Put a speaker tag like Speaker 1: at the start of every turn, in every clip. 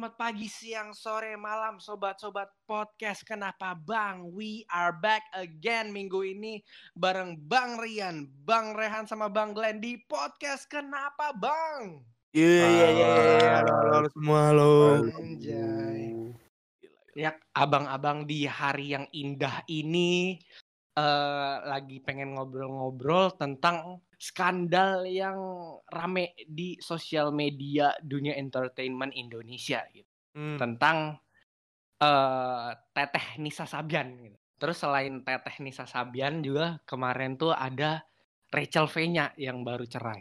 Speaker 1: selamat pagi, siang, sore, malam, sobat-sobat podcast. Kenapa Bang? We are back again minggu ini bareng Bang Rian, Bang Rehan sama Bang Glenn di podcast Kenapa Bang?
Speaker 2: Iya iya iya. Halo, halo, halo semua, halo.
Speaker 1: Anjay. Ya, abang-abang di hari yang indah ini eh lagi pengen ngobrol-ngobrol tentang skandal yang rame di sosial media dunia entertainment Indonesia gitu.
Speaker 2: Hmm.
Speaker 1: Tentang eh Teteh Nisa Sabian gitu. Terus selain Teteh Nisa Sabian juga kemarin tuh ada Rachel V-nya yang baru cerai.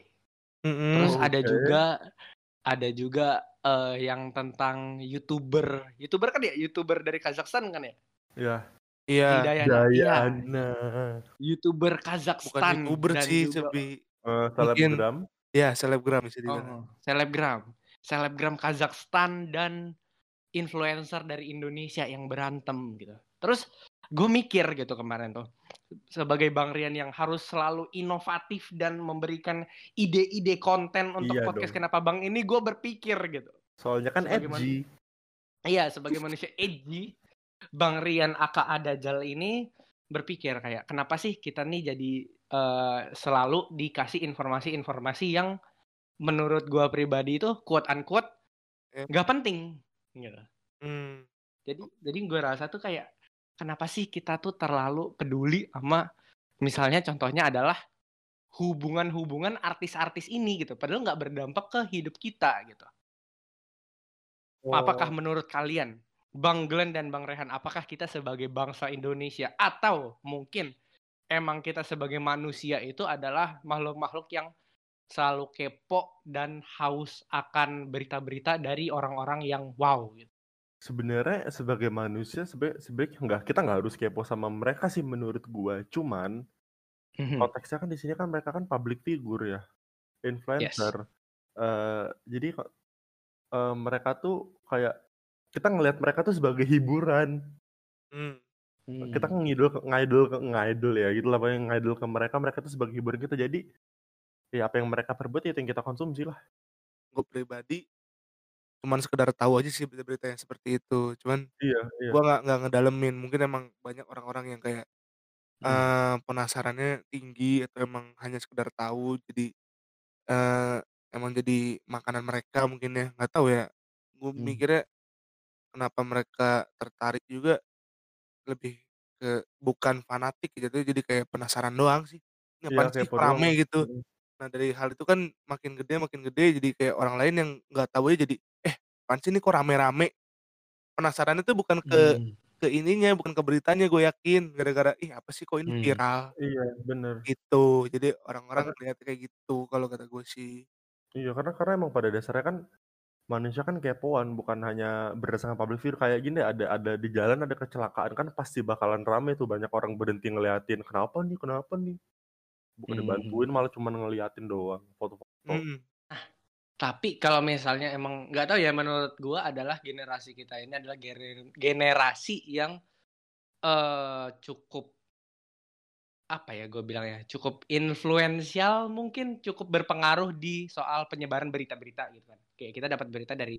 Speaker 2: Mm-mm.
Speaker 1: Terus
Speaker 3: Oh,
Speaker 1: ada juga ada juga eh, yang tentang youtuber, youtuber kan ya, youtuber dari Kazakhstan kan ya,
Speaker 3: Ya,
Speaker 2: Iya.
Speaker 1: Hidayana. Iya,
Speaker 3: Jayana.
Speaker 1: youtuber
Speaker 2: Bukan
Speaker 1: Kazakhstan
Speaker 2: youtuber
Speaker 1: dan
Speaker 2: sih,
Speaker 1: juga
Speaker 2: tapi
Speaker 3: Eh, selebgram.
Speaker 2: ya selebgram bisa dibilang.
Speaker 1: oh, selebgram, selebgram Kazakhstan dan influencer dari Indonesia yang berantem gitu. Terus gue mikir gitu kemarin tuh sebagai Bang Rian yang harus selalu inovatif dan memberikan ide-ide konten untuk
Speaker 3: Iya
Speaker 1: podcast
Speaker 3: dong.
Speaker 1: Kenapa Bang ini gue berpikir gitu.
Speaker 3: Soalnya kan
Speaker 1: Sebagai
Speaker 3: edgy.
Speaker 1: Iya, sebagai manusia edgy, Bang Rian Aka Adajal ini berpikir kayak kenapa sih kita nih jadi eh, selalu dikasih informasi-informasi yang menurut gua pribadi itu quote unquote
Speaker 2: Eh.
Speaker 1: nggak penting gitu.
Speaker 2: Hmm.
Speaker 1: Jadi jadi gua rasa tuh kayak kenapa sih kita tuh terlalu peduli sama misalnya contohnya adalah hubungan-hubungan artis-artis ini gitu. Padahal nggak berdampak ke hidup kita gitu. Apakah
Speaker 3: Oh.
Speaker 1: menurut kalian, Bang Glenn dan Bang Rehan, apakah kita sebagai bangsa Indonesia atau mungkin emang kita sebagai manusia itu adalah makhluk-makhluk yang selalu kepo dan haus akan berita-berita dari orang-orang yang wow gitu.
Speaker 3: Sebenarnya sebagai manusia sebaiknya enggak kita nggak harus kepo sama mereka sih menurut gua. Cuman
Speaker 1: Mhm.
Speaker 3: konteksnya kan di sini kan mereka kan public figure ya, influencer. Eh, jadi kok eh, mereka tuh kayak kita ngelihat mereka tuh sebagai hiburan.
Speaker 2: Hmm.
Speaker 3: Kita kan ngidol ngidol ngidol ya gitu lah pokoknya ngidol ke mereka mereka tuh sebagai hiburan kita. Jadi ya apa yang mereka perbuat ya itu yang kita konsumsi lah.
Speaker 2: Gue pribadi cuman sekedar tahu aja sih berita-berita yang seperti itu. Cuman
Speaker 3: Iya, iya.
Speaker 2: gua nggak nggak ngedalemin. Mungkin emang banyak orang-orang yang kayak
Speaker 1: Hmm.
Speaker 2: eh penasarannya tinggi atau emang hanya sekedar tahu jadi eh emang jadi makanan mereka mungkin ya nggak tahu ya gue
Speaker 3: Hmm.
Speaker 2: mikirnya kenapa mereka tertarik juga lebih ke bukan fanatik gitu jadi kayak penasaran doang sih ini
Speaker 3: Iya
Speaker 2: apaan sih
Speaker 3: kepo
Speaker 2: kok rame
Speaker 3: doang.
Speaker 2: gitu
Speaker 3: Mm.
Speaker 2: nah dari hal itu kan makin gede makin gede jadi kayak orang lain yang nggak tahu aja jadi eh apaan sih ini kok rame-rame penasaran itu bukan ke
Speaker 1: Hmm.
Speaker 2: ke ininya bukan ke beritanya gue yakin gara-gara ih apa sih kok ini
Speaker 1: Hmm.
Speaker 2: viral
Speaker 3: Iya, bener.
Speaker 2: gitu jadi orang-orang
Speaker 3: Karena
Speaker 2: lihat kayak gitu kalau kata gue sih
Speaker 3: iya karena karena emang pada dasarnya kan manusia kan kepoan bukan hanya berdasarkan public figure kayak gini ada ada di jalan ada kecelakaan kan pasti bakalan rame tuh banyak orang berhenti ngeliatin kenapa nih kenapa nih bukan
Speaker 1: Hmm.
Speaker 3: dibantuin malah cuma ngeliatin doang foto-foto.
Speaker 2: Mm-mm.
Speaker 1: Tapi kalau misalnya emang nggak tahu ya menurut gua adalah generasi kita ini adalah gener- generasi yang eh cukup apa ya gue bilang ya cukup influensial mungkin cukup berpengaruh di soal penyebaran berita-berita gitu kan kayak kita dapat berita dari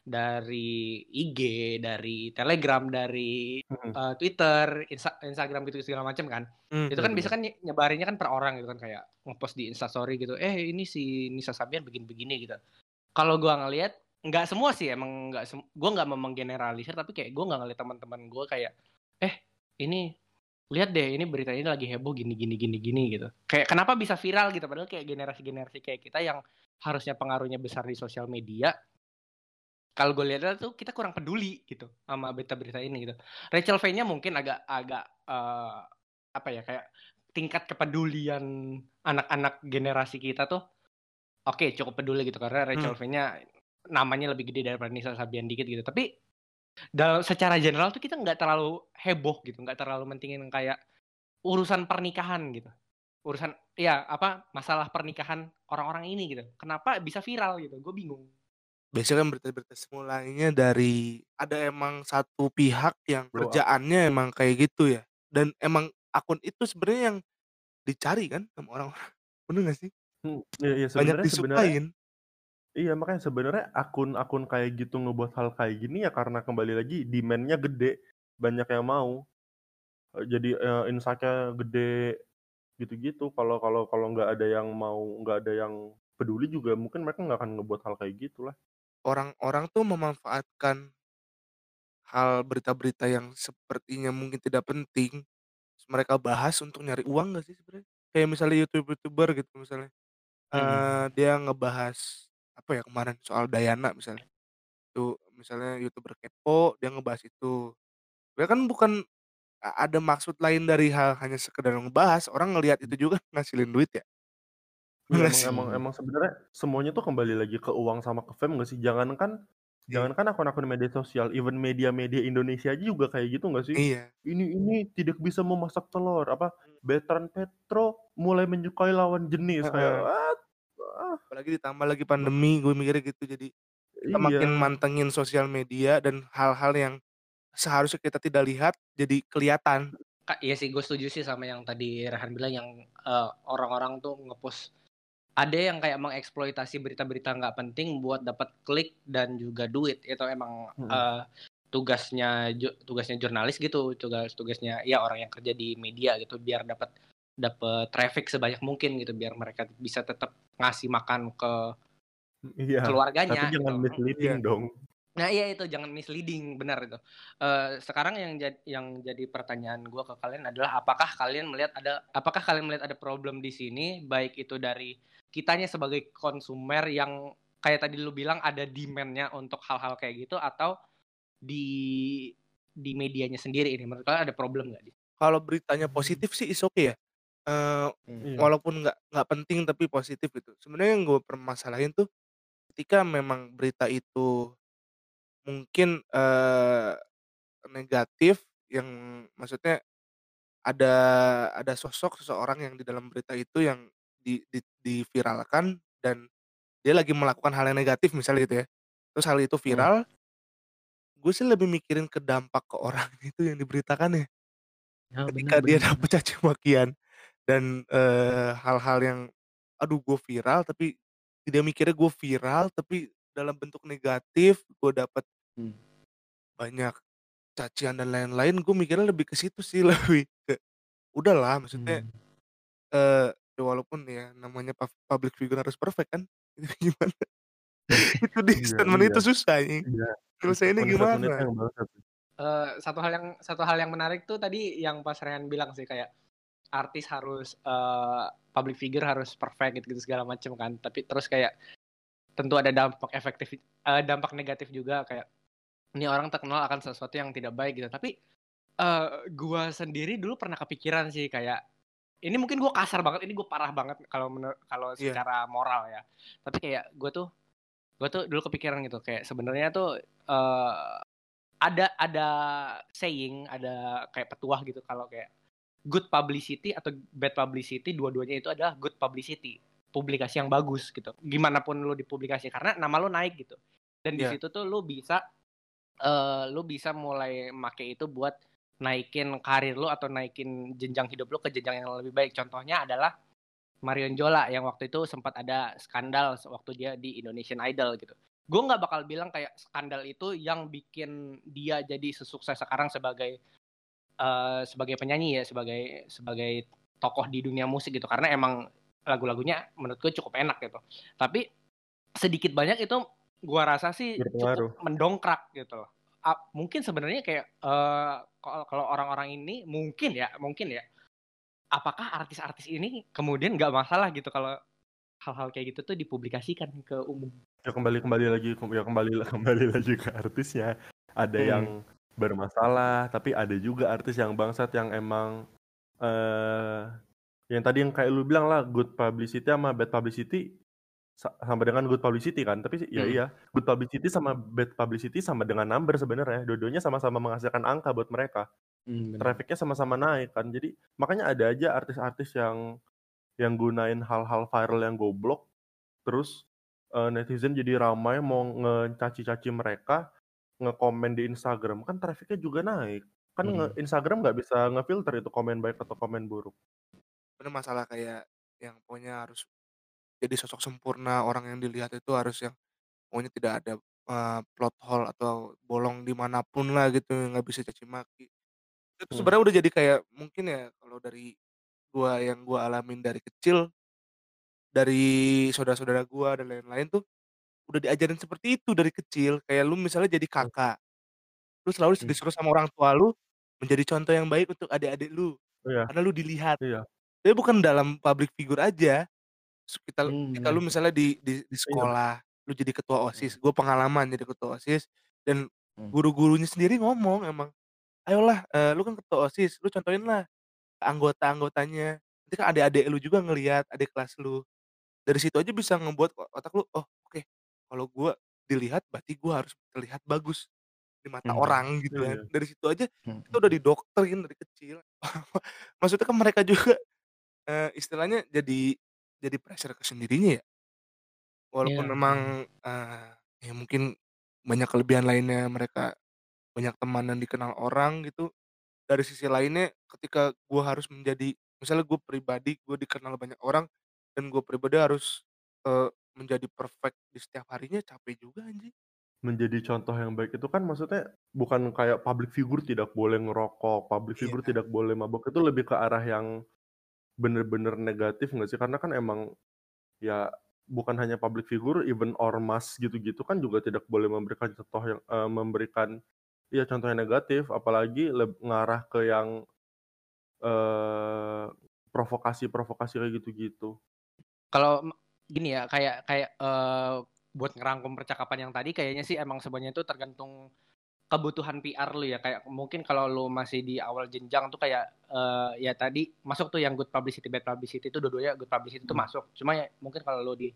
Speaker 1: dari IG dari Telegram dari
Speaker 3: Mm-mm.
Speaker 1: eh, Twitter Insta- Instagram gitu segala macam kan
Speaker 2: Mm.
Speaker 1: itu kan
Speaker 3: Hmm.
Speaker 1: bisa kan nye- nyebarinnya kan per orang gitu kan kayak ngepost di Instastory gitu eh ini si Nisa Sabian begini-begini gitu kalau gua ngelihat nggak semua sih emang nggak gua nggak mau menggeneralisir tapi kayak gua nggak ngeliat teman-teman gua kayak eh ini lihat deh ini berita ini lagi heboh gini gini gini gini gitu. Kayak kenapa bisa viral gitu? Padahal kayak generasi-generasi kayak kita yang harusnya pengaruhnya besar di sosial media kalau gue lihat tuh kita kurang peduli gitu sama berita-berita ini gitu. Rachel V-nya mungkin agak agak eh, apa ya kayak tingkat kepedulian anak-anak generasi kita tuh oke cukup peduli gitu. Karena Rachel V-nya namanya lebih gede daripada Nisa Sabian dikit gitu. Tapi dalam secara general tuh kita nggak terlalu heboh gitu nggak terlalu mentingin kayak urusan pernikahan gitu. Urusan ya apa masalah pernikahan orang-orang ini gitu. Kenapa bisa viral gitu? Gue bingung.
Speaker 2: Biasanya kan berita-berita semulanya dari ada emang satu pihak yang
Speaker 3: Blow up.
Speaker 2: kerjaannya emang kayak gitu ya. Dan emang akun itu sebenarnya yang dicari kan sama orang-orang. Bener gak sih?
Speaker 3: Hmm, iya, iya,
Speaker 2: banyak disukain
Speaker 3: Iya, makanya sebenarnya akun-akun kayak gitu ngebuat hal kayak gini ya karena kembali lagi demand-nya gede, banyak yang mau. Eee, jadi, eee, insight-nya gede, gitu-gitu. Kalau kalau kalau nggak ada yang mau, nggak ada yang peduli juga mungkin mereka nggak akan ngebuat hal kayak gitulah.
Speaker 2: Orang-orang tuh memanfaatkan hal berita-berita yang sepertinya mungkin tidak penting, mereka bahas untuk nyari uang nggak sih sebenarnya? Kayak misalnya YouTuber-YouTuber gitu misalnya, eee,
Speaker 1: Mhm.
Speaker 2: dia ngebahas apa ya kemarin soal Dayana misalnya, tuh misalnya YouTuber kepo dia ngebahas itu. Ya kan bukan a ada maksud lain dari hal hanya sekedar ngebahas, orang ngelihat itu juga ngasilin duit ya.
Speaker 3: Iya,
Speaker 2: Bener
Speaker 3: emang
Speaker 2: sih.
Speaker 3: emang emang sebenarnya semuanya tuh kembali lagi ke uang sama ke fame nggak sih? Jangankan
Speaker 2: Iya.
Speaker 3: jangankan akun-akun media sosial, even media-media Indonesia aja juga kayak gitu nggak sih?
Speaker 2: Iya.
Speaker 3: Ini ini tidak bisa memasak telur, apa,
Speaker 2: Mmm.
Speaker 3: Bertrand Petro mulai menyukai lawan jenis, kayak
Speaker 2: Heeh.
Speaker 3: what?
Speaker 2: Apalagi ditambah lagi pandemi, gue mikirnya gitu. Jadi, kita makin
Speaker 3: Iya.
Speaker 2: mantengin sosial media dan hal-hal yang seharusnya kita tidak lihat jadi kelihatan.
Speaker 1: Kak, iya sih gue setuju sih sama yang tadi Rehan bilang yang, eee, orang-orang tuh nge-post ada yang kayak mengeksploitasi berita-berita nggak penting buat dapat klik dan juga duit. Itu emang,
Speaker 3: Mhm.
Speaker 1: eee, tugasnya tugasnya jurnalis gitu, tugas tugasnya ya orang yang kerja di media gitu, biar dapat dapat traffic sebanyak mungkin gitu, biar mereka bisa tetap ngasih makan ke
Speaker 3: Iya, tapi
Speaker 1: keluarganya
Speaker 3: jangan
Speaker 1: gitu.
Speaker 3: misleading
Speaker 2: Iya.
Speaker 3: dong.
Speaker 1: Nah iya itu, jangan misleading, benar itu. Eee, sekarang yang jad yang jadi pertanyaan gue ke kalian adalah apakah kalian melihat ada apakah kalian melihat ada problem di sini, baik itu dari kitanya sebagai konsumer yang kayak tadi lu bilang ada demand-nya untuk hal-hal kayak gitu atau di di medianya sendiri ini, menurut kalian ada problem nggak di
Speaker 2: Kalau beritanya positif sih is okay ya, eee.
Speaker 3: Iya.
Speaker 2: walaupun nggak nggak penting tapi positif gitu. Sebenarnya yang gue permasalahin tuh ketika memang berita itu mungkin, eee, negatif yang maksudnya ada ada sosok seseorang yang di dalam berita itu yang di di diviralkan dan dia lagi melakukan hal yang negatif misalnya gitu ya, terus hal itu
Speaker 3: Mmm.
Speaker 2: viral gue sih lebih mikirin ke dampak ke orang itu yang diberitakannya.
Speaker 1: Oh,
Speaker 2: Ketika
Speaker 1: benar
Speaker 2: dia
Speaker 1: benar
Speaker 2: dapet
Speaker 1: benar.
Speaker 2: caci makian dan, eee, hal-hal yang, aduh gue viral tapi dia mikirnya gue viral tapi dalam bentuk negatif, gue dapet
Speaker 1: Mmm.
Speaker 2: banyak cacian dan lain-lain, gue mikirnya lebih ke situ sih, lebih ke udahlah maksudnya,
Speaker 1: Mmm.
Speaker 2: eee, ya walaupun ya namanya pub public figure harus perfect kan, itu gimana? Itu di
Speaker 3: Iya
Speaker 2: statement
Speaker 3: iya.
Speaker 2: itu susah anjing,
Speaker 3: Iya,
Speaker 2: nyelesainnya
Speaker 3: statement-statement-nya
Speaker 2: gimana?
Speaker 3: yang bangsat sih.
Speaker 1: Eee, satu hal yang satu hal yang menarik tuh tadi yang pas Rehan bilang sih kayak artis harus, eee, public figure harus perfect gitu-gitu segala macem kan, tapi terus kayak tentu ada dampak efektif eee, dampak negatif juga kayak ini orang terkenal akan sesuatu yang tidak baik gitu. Tapi, eee, gua sendiri dulu pernah kepikiran sih kayak ini mungkin gua kasar banget, ini gua parah banget kalau kalau
Speaker 2: Iya.
Speaker 1: secara moral ya. Tapi kayak gua tuh gua tuh dulu kepikiran gitu kayak sebenarnya tuh, eee, ada ada saying, ada kayak petuah gitu kalau kayak good publicity atau bad publicity dua-duanya itu adalah good publicity, publikasi yang bagus gitu. Gimana pun lu dipublikasi karena nama lu naik gitu. Dan di
Speaker 2: Iya.
Speaker 1: situ tuh lu bisa, eee, lu bisa mulai make itu buat naikin karir lu atau naikin jenjang hidup lu ke jenjang yang lebih baik. Contohnya adalah Marion Jola yang waktu itu sempat ada skandal sewaktu dia di Indonesian Idol gitu. Gue nggak bakal bilang kayak skandal itu yang bikin dia jadi sesukses sekarang sebagai, eee, sebagai penyanyi ya, sebagai sebagai tokoh di dunia musik gitu, karena emang lagu-lagunya menurut gue cukup enak gitu. Tapi sedikit banyak itu gua rasa sih
Speaker 3: Berpengaruh.
Speaker 1: cukup mendongkrak gitu loh. A mungkin sebenarnya kayak, eee, kalau kalau orang-orang ini mungkin ya mungkin ya, apakah artis-artis ini kemudian nggak masalah gitu kalau hal-hal kayak gitu tuh dipublikasikan ke umum?
Speaker 3: Ya kembali kembali lagi ya kembali kembali lagi ke artisnya. Ada
Speaker 1: Mhm.
Speaker 3: yang bermasalah, tapi ada juga artis yang bangsat yang emang, eee, yang tadi yang kayak lu bilang lah good publicity sama bad publicity sa sama dengan good publicity kan, tapi ya
Speaker 1: Mhm.
Speaker 3: iya, good publicity sama bad publicity sama dengan number sebenarnya, dua-duanya sama-sama menghasilkan angka buat mereka.
Speaker 1: Bener.
Speaker 3: Traffic-nya sama-sama naik kan, jadi makanya ada aja artis-artis yang yang gunain hal-hal viral yang goblok, terus, eee, netizen jadi ramai mau ngecaci-caci mereka, ngekomen di Instagram, kan traffic-nya juga naik. Kan nge
Speaker 1: Mhm.
Speaker 3: Instagram nggak bisa ngefilter itu komen baik atau komen buruk.
Speaker 2: Bener masalah kayak yang pokoknya harus jadi sosok sempurna, orang yang dilihat itu harus yang pokoknya tidak ada, eee, plot hole atau bolong di mana pun lah gitu, nggak bisa caci maki. Itu
Speaker 3: Hmm.
Speaker 2: sebenarnya udah jadi kayak mungkin ya kalau dari gua yang gua alamin dari kecil dari saudara-saudara gua dan lain-lain tuh, udah diajarin seperti itu dari kecil. Kayak lu misalnya jadi
Speaker 3: Hmm.
Speaker 2: kakak, lu selalu
Speaker 3: Hmm.
Speaker 2: disuruh sama orang tua lu menjadi contoh yang baik untuk adik-adik lu,
Speaker 3: Iya.
Speaker 2: karena lu dilihat.
Speaker 3: Iya.
Speaker 2: Tapi bukan dalam public figure aja, s kita ketika lu misalnya di di di
Speaker 3: Iya.
Speaker 2: sekolah, lu jadi ketua
Speaker 1: Hmm.
Speaker 2: OSIS, gua pengalaman jadi ketua OSIS dan
Speaker 1: Hmm.
Speaker 2: guru-gurunya sendiri ngomong emang, "Ayolah, eee, lu kan ketua OSIS, lu contohinlah ke anggota-anggotanya, nanti kan adik-adik lu juga ngelihat, adik kelas lu." Dari situ aja bisa ngebuat o otak lu, "Oh, kalau gua dilihat berarti gua harus terlihat bagus di mata
Speaker 1: Hmm.
Speaker 2: orang," gitu kan.
Speaker 3: Iya.
Speaker 2: Dari situ aja
Speaker 1: Hmm
Speaker 2: kita udah
Speaker 1: hmm.
Speaker 2: didoktrin dari kecil. Maksudnya kan mereka juga, eee, istilahnya jadi jadi pressure ke sendirinya ya. Walaupun
Speaker 1: Iya,
Speaker 2: memang, eee, ya mungkin banyak kelebihan lainnya, mereka banyak teman dan dikenal orang gitu. Dari sisi lainnya ketika gua harus menjadi misalnya gua pribadi, gua dikenal banyak orang dan gua pribadi harus, eee, menjadi perfect di setiap harinya, capek juga anjing.
Speaker 3: Menjadi contoh yang baik itu kan maksudnya bukan kayak public figure tidak boleh ngerokok, public figure
Speaker 2: Iya.
Speaker 3: tidak boleh mabok, itu lebih ke arah yang bener-bener negatif nggak sih? Karena kan emang ya bukan hanya public figure, even ormas gitu-gitu kan juga tidak boleh memberikan contoh yang eee, memberikan ya contoh yang negatif, apalagi ngarah ke yang eee, provokasi-provokasi kayak gitu-gitu.
Speaker 1: Kalau gini ya, kayak kayak, eee, buat ngerangkum percakapan yang tadi kayaknya sih emang semuanya itu tergantung kebutuhan PR lu ya. Kayak mungkin kalau lu masih di awal jenjang tuh kayak, eee, ya tadi masuk tuh yang good publicity, bad publicity itu dua-duanya good publicity itu
Speaker 3: Hmm.
Speaker 1: masuk. Cuma ya mungkin kalau lu di,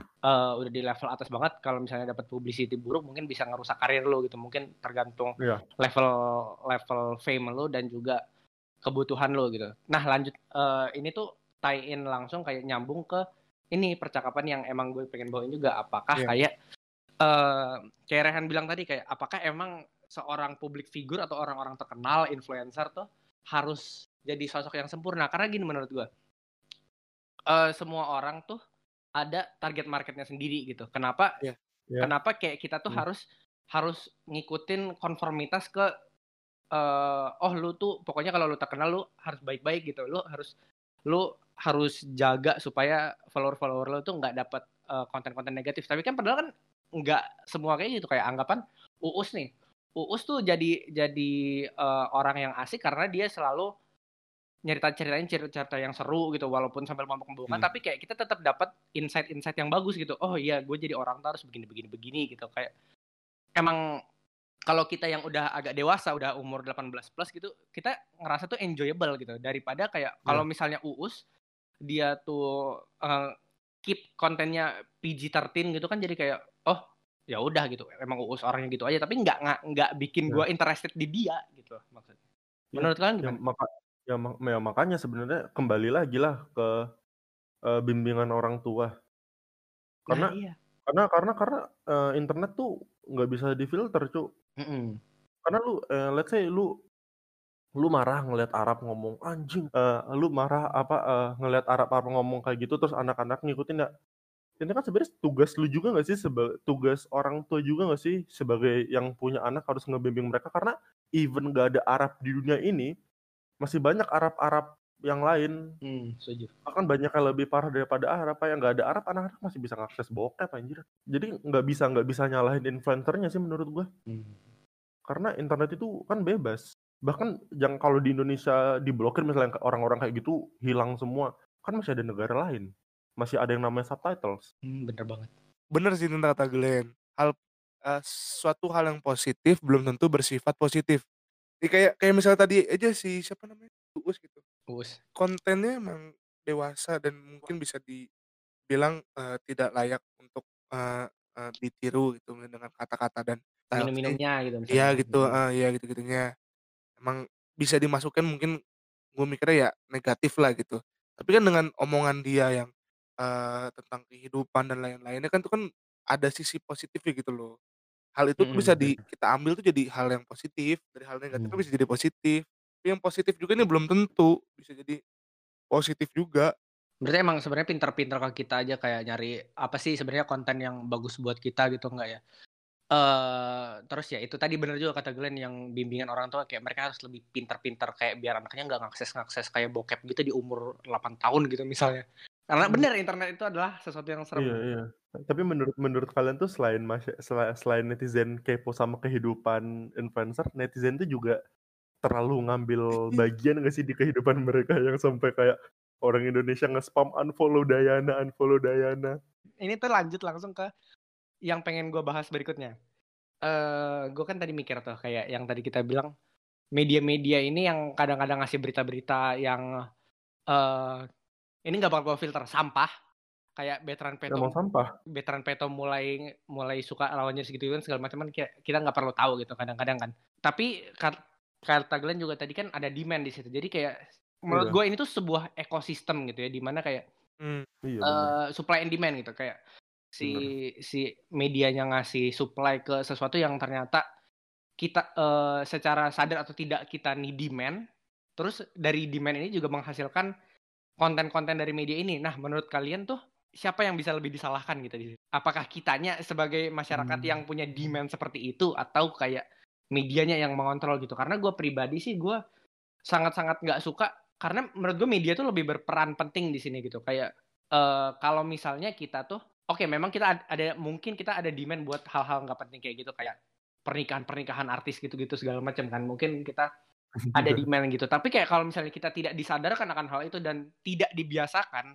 Speaker 1: eee, udah di level atas banget, kalau misalnya dapat publicity buruk mungkin bisa ngerusak karir lu gitu. Mungkin tergantung
Speaker 3: Iya.
Speaker 1: level level fame lu dan juga kebutuhan lu gitu. Nah lanjut, eee, ini tuh tie in langsung kayak nyambung ke ini percakapan yang emang gue pengen bawain juga. Apakah
Speaker 2: Iya.
Speaker 1: kayak, eee, kayak Rehan bilang tadi kayak apakah emang seorang public figure atau orang-orang terkenal, influencer tuh harus jadi sosok yang sempurna? Karena gini menurut gue, eee, semua orang tuh ada target market-nya sendiri gitu. Kenapa
Speaker 2: Iya.
Speaker 3: Iya.
Speaker 1: kenapa kayak kita tuh
Speaker 3: Hmm.
Speaker 1: harus harus ngikutin konformitas ke, eee, oh lu tuh pokoknya kalau lu terkenal lu harus baik-baik gitu. Lu harus lu harus jaga supaya follower-follower lu tuh nggak dapet, eee, konten-konten negatif. Tapi kan padahal kan nggak semua kayak gitu. Kayak anggapan Uus nih, Uus tuh jadi jadi, eee, orang yang asik karena dia selalu nyerita-ceritain cerita-cerita yang seru gitu walaupun sambil mabok-mabokan,
Speaker 2: Hmm.
Speaker 1: tapi kayak kita tetap dapat insight-insight yang bagus gitu. Oh iya, gue jadi orang tuh harus begini begini begini gitu. Kayak emang kalau kita yang udah agak dewasa, udah umur 18 plus gitu, kita ngerasa tuh enjoyable gitu. Daripada kayak
Speaker 3: Iya.
Speaker 1: kalau misalnya Uus, dia tuh, eee, keep kontennya PG-13 gitu kan jadi kayak, oh ya udah gitu, emang Uus orangnya gitu aja, tapi nggak nggak bikin
Speaker 3: Iya.
Speaker 1: gue interested di dia gitu maksudnya.
Speaker 3: Iya,
Speaker 1: Menurut kalian
Speaker 3: ya
Speaker 1: gimana?
Speaker 3: maka ya ma ya makanya sebenarnya kembali lagi lah ke, eee, bimbingan orang tua.
Speaker 1: Nah
Speaker 3: Karena
Speaker 1: iya.
Speaker 3: karena karena karena, eee, internet tuh nggak bisa difilter, Cuk.
Speaker 1: Mhm.
Speaker 3: Karena lu, eee, let's say lu lu marah ngelihat Arab ngomong, "Anjing," eee, lu marah apa, eee, ngelihat Arab-Arab ngomong kayak gitu terus anak-anak ngikutin nggak, ini kan sebenarnya tugas lu juga nggak sih seba tugas orang tua juga nggak sih sebagai yang punya anak harus ngebimbing mereka karena even nggak ada Arab di dunia ini, masih banyak Arab-Arab yang lain.
Speaker 1: Mmm, setuju.
Speaker 3: Bahkan banyak yang lebih parah daripada Arab, yang nggak ada Arab anak-anak masih bisa ngakses bokep anjir. Jadi nggak bisa nggak bisa nyalahin influencer-nya sih menurut gua.
Speaker 1: Mmm.
Speaker 3: Karena internet itu kan bebas. Bahkan yang kalau di Indonesia diblokir misalnya orang-orang kayak gitu hilang semua, kan masih ada negara lain. Masih ada yang namanya subtitles.
Speaker 1: Mmm, bener banget.
Speaker 2: Bener sih tentang kata Glenn. Hal eee, suatu hal yang positif belum tentu bersifat positif. Jadi kayak kayak misalnya tadi aja si siapa namanya, Uus gitu.
Speaker 1: Uus.
Speaker 2: Kontennya emang dewasa dan mungkin bisa dibilang, eee, tidak layak untuk, eee eee, ditiru gitu dengan kata-kata dan style sih.
Speaker 1: Minum-minumnya gitu
Speaker 2: Iya
Speaker 1: misalnya.
Speaker 2: gitu,
Speaker 1: Mhm.
Speaker 2: heeh, iya gitu-gitunya. Emang bisa dimasukkan mungkin gue mikirnya ya negatif lah gitu. Tapi kan dengan omongan dia yang, eee, tentang kehidupan dan lain-lainnya kan itu kan ada sisi positifnya gitu loh. Hal itu tuh bisa
Speaker 1: Mhm.
Speaker 2: di kita ambil tuh jadi hal yang positif, dari hal negatif tuh
Speaker 1: Mmm.
Speaker 2: bisa jadi positif. Yang positif juga ini belum tentu bisa jadi positif juga.
Speaker 1: Berarti emang sebenarnya pinter-pinter ke kita aja kayak nyari apa sih sebenarnya konten yang bagus buat kita gitu enggak ya? Eh terus ya itu tadi bener juga kata Glenn yang bimbingan orang tua kayak mereka harus lebih pinter-pinter kayak biar anaknya nggak ngakses-ngakses kayak bokep gitu di umur 8 tahun gitu misalnya. Karena
Speaker 3: Hmm.
Speaker 1: bener internet itu adalah sesuatu yang serem.
Speaker 3: Iya iya. Tapi menurut menurut kalian tuh selain selain netizen kepo sama kehidupan influencer, netizen tuh juga terlalu ngambil bagian nggak sih di kehidupan mereka yang sampai kayak orang Indonesia nge-spam unfollow Dayana, unfollow Dayana.
Speaker 1: Ini tuh lanjut langsung ke yang pengen gue bahas berikutnya. Eh gue kan tadi mikir tuh kayak yang tadi kita bilang media-media ini yang kadang-kadang ngasih berita-berita yang eh ini nggak bakal gue filter sampah kayak veteran peto
Speaker 3: Emang sampah.
Speaker 1: veteran peto mulai mulai suka lawannya segitu kan segala macam kan kita nggak perlu tahu gitu kadang-kadang kan tapi kata Glenn juga tadi kan ada demand di situ jadi kayak menurut
Speaker 3: Iya.
Speaker 1: gue ini tuh sebuah ekosistem gitu ya di mana kayak
Speaker 2: Hmm.
Speaker 3: Iya bener.
Speaker 1: eh supply and demand gitu kayak si si medianya ngasih supply ke sesuatu yang ternyata kita eh, secara sadar atau tidak kita nih demand terus dari demand ini juga menghasilkan konten-konten dari media ini nah menurut kalian tuh siapa yang bisa lebih disalahkan gitu di sini? apakah kitanya sebagai masyarakat
Speaker 3: Hmm.
Speaker 1: yang punya demand seperti itu atau kayak medianya yang mengontrol gitu. Karena gue pribadi sih gue sangat-sangat nggak suka karena menurut gue media tuh lebih berperan penting di sini gitu. Kayak eh kalau misalnya kita tuh oke memang kita ad- ada mungkin kita ada demand buat hal-hal nggak penting kayak gitu kayak pernikahan pernikahan artis gitu-gitu segala macam kan. Mungkin kita ada demand gitu. Tapi kayak kalau misalnya kita tidak disadarkan akan hal itu dan tidak dibiasakan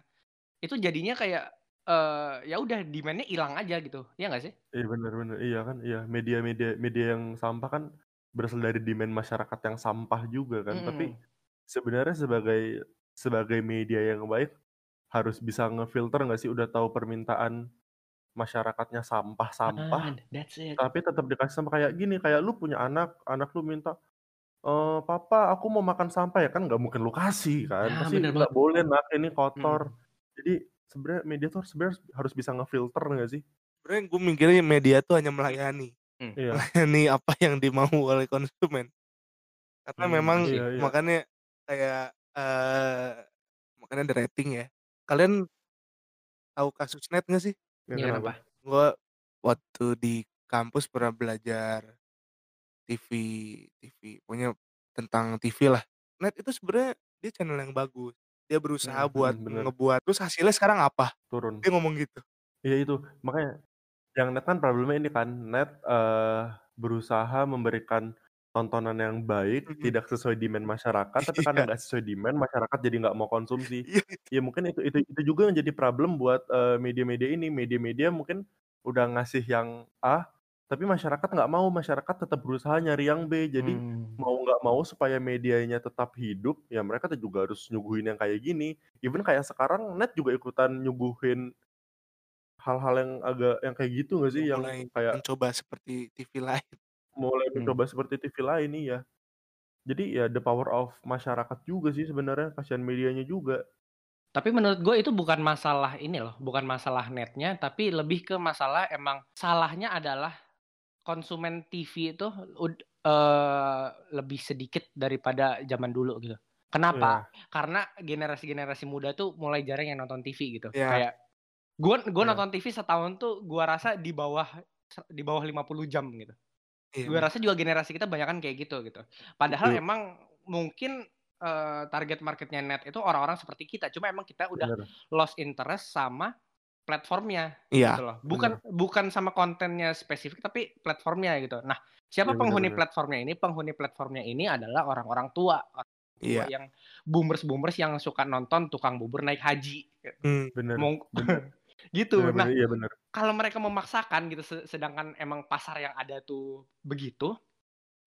Speaker 1: itu jadinya kayak eh ya udah demandnya hilang aja gitu ya nggak sih?
Speaker 3: Iya bener bener. Iya kan, iya. Media-media media yang sampah kan berasal dari demand masyarakat yang sampah juga kan. Tapi
Speaker 1: Mm-mm.
Speaker 3: sebenarnya sebagai sebagai media yang baik harus bisa ngefilter nggak sih? Udah tahu permintaan masyarakatnya sampah-sampah
Speaker 1: Ah, that's it.
Speaker 3: Tapi tetap dikasih sama kayak gini kayak lu punya anak anak lu minta eh papa aku mau makan sampah. Ya kan nggak mungkin lu kasih kan.
Speaker 1: Ah,
Speaker 3: pasti nggak boleh nak ini
Speaker 1: Hmm.
Speaker 3: kotor jadi sebenarnya media tuh harus- sebenarnya harus bisa ngefilter nggak sih
Speaker 2: Sebenarnya gue mikirnya media tuh hanya melayani,
Speaker 3: iya
Speaker 2: melayani apa yang dimau oleh konsumen. Karena
Speaker 1: Hmm,
Speaker 2: memang
Speaker 3: iya iya
Speaker 2: makanya kayak eh makanya ada rating ya. Kalian tahu kasus net nggak sih?
Speaker 3: Ya, kenapa
Speaker 2: Gue waktu di kampus pernah belajar TV, TV, pokoknya tentang TV lah. Net itu sebenarnya dia channel yang bagus. Dia berusaha
Speaker 3: Hmm,
Speaker 2: buat
Speaker 3: hmm, bener.
Speaker 2: ngebuat. Terus hasilnya sekarang apa?
Speaker 3: turun
Speaker 2: Dia ngomong gitu.
Speaker 3: Iya itu makanya yang net kan problemnya ini kan net eh, berusaha memberikan tontonan yang baik
Speaker 2: Mhm.
Speaker 3: tidak sesuai demand masyarakat tapi karena
Speaker 2: Iya.
Speaker 3: nggak sesuai demand masyarakat jadi nggak mau konsumsi
Speaker 2: Iya.
Speaker 3: ya mungkin itu itu itu juga yang jadi problem buat eh, media-media ini media-media mungkin udah ngasih yang A tapi masyarakat nggak mau masyarakat tetap berusaha nyari yang B jadi
Speaker 1: Hmm.
Speaker 3: mau nggak mau supaya medianya tetap hidup ya mereka tuh juga harus nyuguhin yang kayak gini even kayak sekarang net juga ikutan nyuguhin hal-hal yang agak yang kayak gitu nggak sih yang
Speaker 2: mulai
Speaker 3: kayak
Speaker 2: mencoba seperti TV lain.
Speaker 3: mulai
Speaker 1: Hmm.
Speaker 3: mencoba seperti TV lain nih ya jadi ya the power of masyarakat juga sih sebenarnya kasihan medianya juga
Speaker 1: Tapi menurut gue itu bukan masalah ini loh, bukan masalah netnya, tapi lebih ke masalah emang salahnya adalah konsumen TV itu eh, lebih sedikit daripada zaman dulu gitu. Kenapa? Karena generasi-generasi muda tuh mulai jarang yang nonton TV gitu.
Speaker 2: Iya.
Speaker 1: Kayak gue gue
Speaker 3: Iya.
Speaker 1: nonton TV setahun tuh gue rasa di bawah di bawah 50 jam gitu.
Speaker 2: Iya,
Speaker 1: Gue rasa juga generasi kita banyak kan kayak gitu gitu. Padahal
Speaker 3: Itu-
Speaker 1: emang mungkin eh, target marketnya net itu orang-orang seperti kita. Cuma emang kita udah
Speaker 3: bener
Speaker 1: lost interest sama platformnya
Speaker 2: Iya.
Speaker 1: gitu loh. Bukan bukan sama kontennya spesifik tapi platformnya gitu. Nah, siapa
Speaker 3: Iya,
Speaker 1: penghuni
Speaker 3: benar-benar.
Speaker 1: platformnya ini? Penghuni platformnya ini adalah orang-orang tua. Orang
Speaker 2: Iya.
Speaker 1: yang boomers-boomers yang suka nonton tukang bubur naik haji.
Speaker 2: Hmm.
Speaker 3: bener
Speaker 1: Mong-
Speaker 3: bener
Speaker 1: gitu.
Speaker 3: bener,
Speaker 1: Nah,
Speaker 3: bener, iya bener
Speaker 1: kalau mereka memaksakan gitu se- sedangkan emang pasar yang ada tuh begitu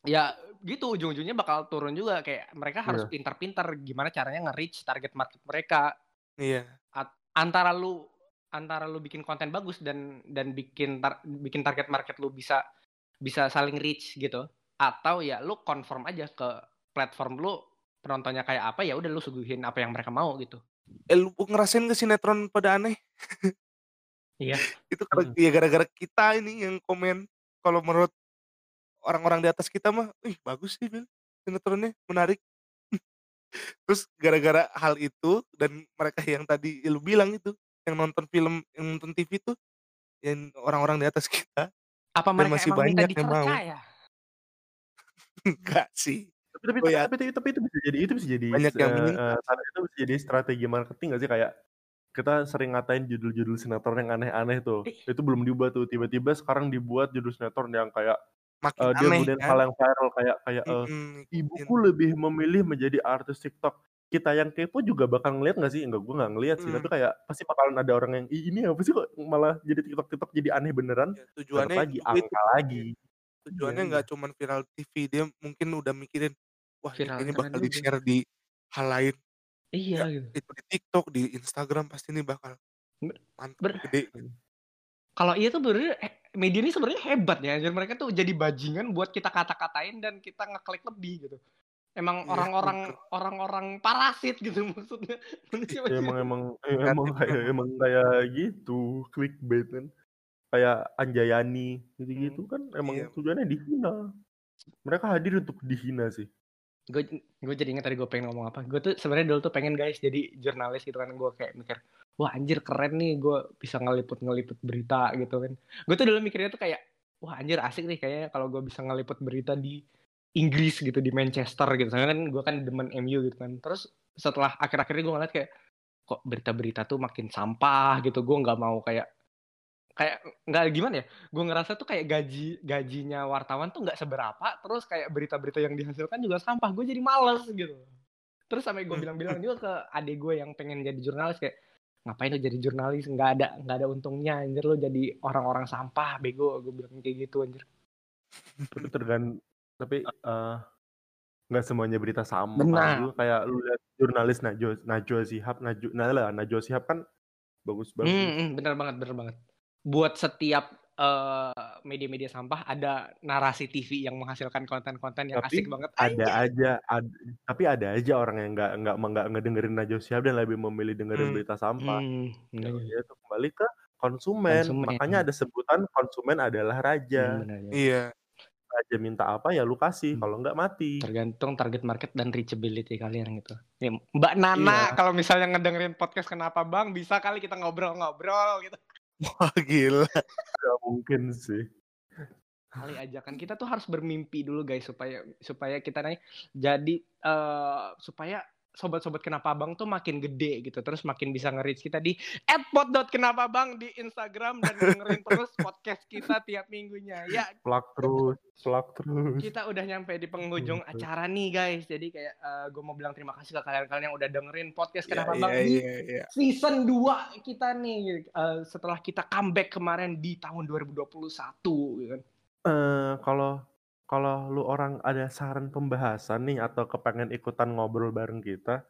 Speaker 1: ya gitu ujung-ujungnya bakal turun juga kayak mereka harus
Speaker 3: Iya.
Speaker 1: pintar-pintar gimana caranya nge-reach target market mereka
Speaker 2: Iya.
Speaker 1: At- antara lu antara lu bikin konten bagus dan dan bikin tar- bikin target market lu bisa bisa saling reach gitu atau ya lu conform aja ke platform lu penontonnya kayak apa ya udah lu suguhin apa yang mereka mau gitu
Speaker 2: Eh, lu ngerasain gak sinetron pada aneh?
Speaker 1: Iya.
Speaker 2: Itu karena ya gara-gara kita ini yang komen. Kalau menurut orang-orang di atas kita mah, ih bagus sih Bil. Sinetronnya menarik. Terus gara-gara hal itu dan mereka yang tadi lu bilang itu, yang nonton film, yang nonton TV tuh, yang orang-orang di atas kita,
Speaker 1: Apa
Speaker 2: dan
Speaker 1: mereka
Speaker 2: masih
Speaker 1: emang minta
Speaker 2: banyak yang mau.
Speaker 1: ya?
Speaker 2: Enggak sih.
Speaker 3: Tapi tapi
Speaker 2: Oh ya,
Speaker 3: tapi tapi itu bisa jadi itu bisa jadi
Speaker 2: banyak yang minta sih.
Speaker 3: karena itu bisa jadi strategi marketing nggak sih? Kayak kita sering ngatain judul-judul sinetron yang aneh-aneh tuh.
Speaker 1: Ih.
Speaker 3: Itu belum dibuat tuh, tiba-tiba sekarang dibuat judul sinetron yang kayak,
Speaker 2: Makin
Speaker 3: eee, dia
Speaker 2: aneh
Speaker 3: nggunain
Speaker 2: kan?
Speaker 3: hal yang viral kayak kayak, eee,
Speaker 2: Mhm, ngikutin.
Speaker 3: "Ibuku lebih memilih menjadi artis TikTok." Kita yang kepo juga bakal ngeliat nggak sih? Enggak, gue nggak ngeliat sih, tapi
Speaker 2: Mhm.
Speaker 3: kayak pasti bakalan ada orang yang, "Ih, ini apa sih kok malah jadi TikTok-TikTok jadi aneh beneran?"
Speaker 2: Ya,
Speaker 3: Tetep
Speaker 2: tujuannya
Speaker 3: lagi,
Speaker 2: untuk itu
Speaker 3: angka lagi. Iya
Speaker 2: Tujuannya
Speaker 3: iya.
Speaker 2: nggak cuman viral TV, dia mungkin udah mikirin, "Wah, ini
Speaker 1: Viral
Speaker 2: kayaknya
Speaker 1: internet
Speaker 2: bakal
Speaker 1: juga.
Speaker 2: di-share di hal lain."
Speaker 1: Iya
Speaker 2: Ya,
Speaker 1: gitu.
Speaker 2: itu di TikTok, di Instagram pasti ini bakal mantap,
Speaker 1: ber
Speaker 2: gede.
Speaker 3: Hmm.
Speaker 1: Kalau iya tuh eh, media ini sebenarnya hebat ya, anjir mereka tuh jadi bajingan buat kita kata-katain dan kita ngeklik lebih gitu. Emang
Speaker 2: Iya,
Speaker 1: orang-orang orang-orang parasit gitu maksudnya. Manusia
Speaker 3: Ya, emang emang eh, emang kayak emang kayak gitu, clickbait kan. Kayak Anjayani
Speaker 1: Hmm.
Speaker 3: gitu-gitu kan emang
Speaker 2: Iya.
Speaker 3: tujuannya dihina. Mereka hadir untuk dihina sih.
Speaker 1: Gue gue jadi ingat tadi gue pengen ngomong apa. Gue tuh sebenarnya dulu tuh pengen guys jadi jurnalis gitu kan. Gue kayak mikir, wah anjir keren nih gue bisa ngeliput-ngeliput berita gitu kan. Gue tuh dulu mikirnya tuh kayak, wah anjir asik nih kayaknya kalau gue bisa ngeliput berita di Inggris gitu di Manchester gitu. Soalnya kan gue kan demen MU gitu kan. Terus setelah akhir-akhirnya gue ngeliat kayak kok berita-berita tuh makin sampah gitu. Gue nggak mau kayak kayak nggak gimana ya? Gue ngerasa tuh kayak gaji gajinya wartawan tuh nggak seberapa. Terus kayak berita-berita yang dihasilkan juga sampah. Gue jadi males gitu. Terus sampai gue bilang-bilang juga ke adik gue yang pengen jadi jurnalis kayak ngapain lo jadi jurnalis? Nggak ada nggak ada untungnya. Anjir lo jadi orang-orang sampah bego. Gue bilang kayak gitu anjir.
Speaker 3: Tergan tapi eh nggak semuanya berita sampah
Speaker 1: Benar.
Speaker 3: juga kayak lu lihat jurnalis Najwa Najwa Shihab Najwa nah lah Najwa Shihab kan bagus bagus.
Speaker 1: Hmm, hmm, bener banget bener banget buat setiap eh, media-media sampah ada narasi TV yang menghasilkan konten-konten yang
Speaker 3: Tapi
Speaker 1: asik banget
Speaker 3: ada aja ad- tapi ada aja orang yang nggak nggak nggak ngedengerin Najwa Shihab dan lebih memilih dengerin
Speaker 2: Hmm.
Speaker 3: berita sampah.
Speaker 1: Hmm,
Speaker 3: Ya,
Speaker 1: iya.
Speaker 3: itu kembali ke konsumen.
Speaker 1: Konsumen.
Speaker 3: Makanya ada sebutan konsumen adalah raja.
Speaker 1: Hmm, bener, ya.
Speaker 2: Iya.
Speaker 3: Raja minta apa ya lu kasih,
Speaker 1: Hmm.
Speaker 3: kalau nggak mati.
Speaker 1: tergantung target market dan reachability kalian gitu. Ya, Mbak Nana
Speaker 3: Iya.
Speaker 1: kalau misalnya ngedengerin podcast kenapa Bang bisa kali kita ngobrol-ngobrol gitu.
Speaker 2: Wah, gila.
Speaker 3: Nggak mungkin sih.
Speaker 1: Kali aja kan kita tuh harus bermimpi dulu guys supaya supaya kita naik jadi eh supaya sobat-sobat kenapa bang tuh makin gede gitu terus makin bisa nge-reach kita di @pod.kenapa bang di Instagram dan dengerin terus podcast kita tiap minggunya ya
Speaker 3: Plak terus, plak terus.
Speaker 1: kita udah nyampe di penghujung
Speaker 3: Betul.
Speaker 1: acara nih guys jadi kayak gue mau bilang terima kasih ke kalian-kalian yang udah dengerin podcast
Speaker 2: Iya,
Speaker 1: kenapa
Speaker 2: iya,
Speaker 1: bang di
Speaker 2: iya, iya.
Speaker 1: season 2 kita nih eh, setelah kita comeback kemarin di tahun 2021 gitu kan.
Speaker 3: Eh, kalau kalau lu orang ada saran pembahasan nih atau kepengen ikutan ngobrol bareng kita,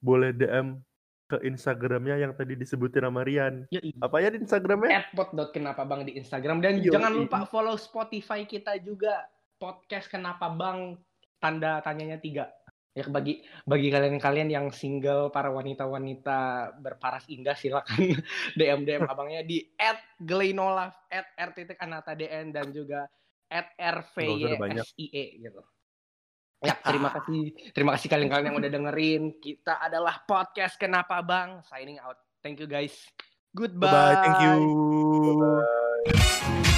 Speaker 3: boleh DM ke Instagramnya yang tadi disebutin sama Rian.
Speaker 1: Ya,
Speaker 3: Apa ya di Instagramnya?
Speaker 1: @pod.kenapa bang di Instagram dan
Speaker 3: Yoi.
Speaker 1: jangan lupa follow Spotify kita juga podcast kenapa bang tanda tanyanya tiga ya bagi bagi kalian-kalian yang single para wanita-wanita berparas indah silakan DM DM abangnya di @glenolaf @r.anatadn dan juga
Speaker 3: Banyak.
Speaker 1: @rvysie gitu. Ya, terima kasih. Terima kasih kalian-kalian yang udah dengerin. Kita adalah podcast Kenapa Bang. Signing out. Thank you guys. Goodbye.
Speaker 2: Bye-bye. Thank you.
Speaker 3: Bye.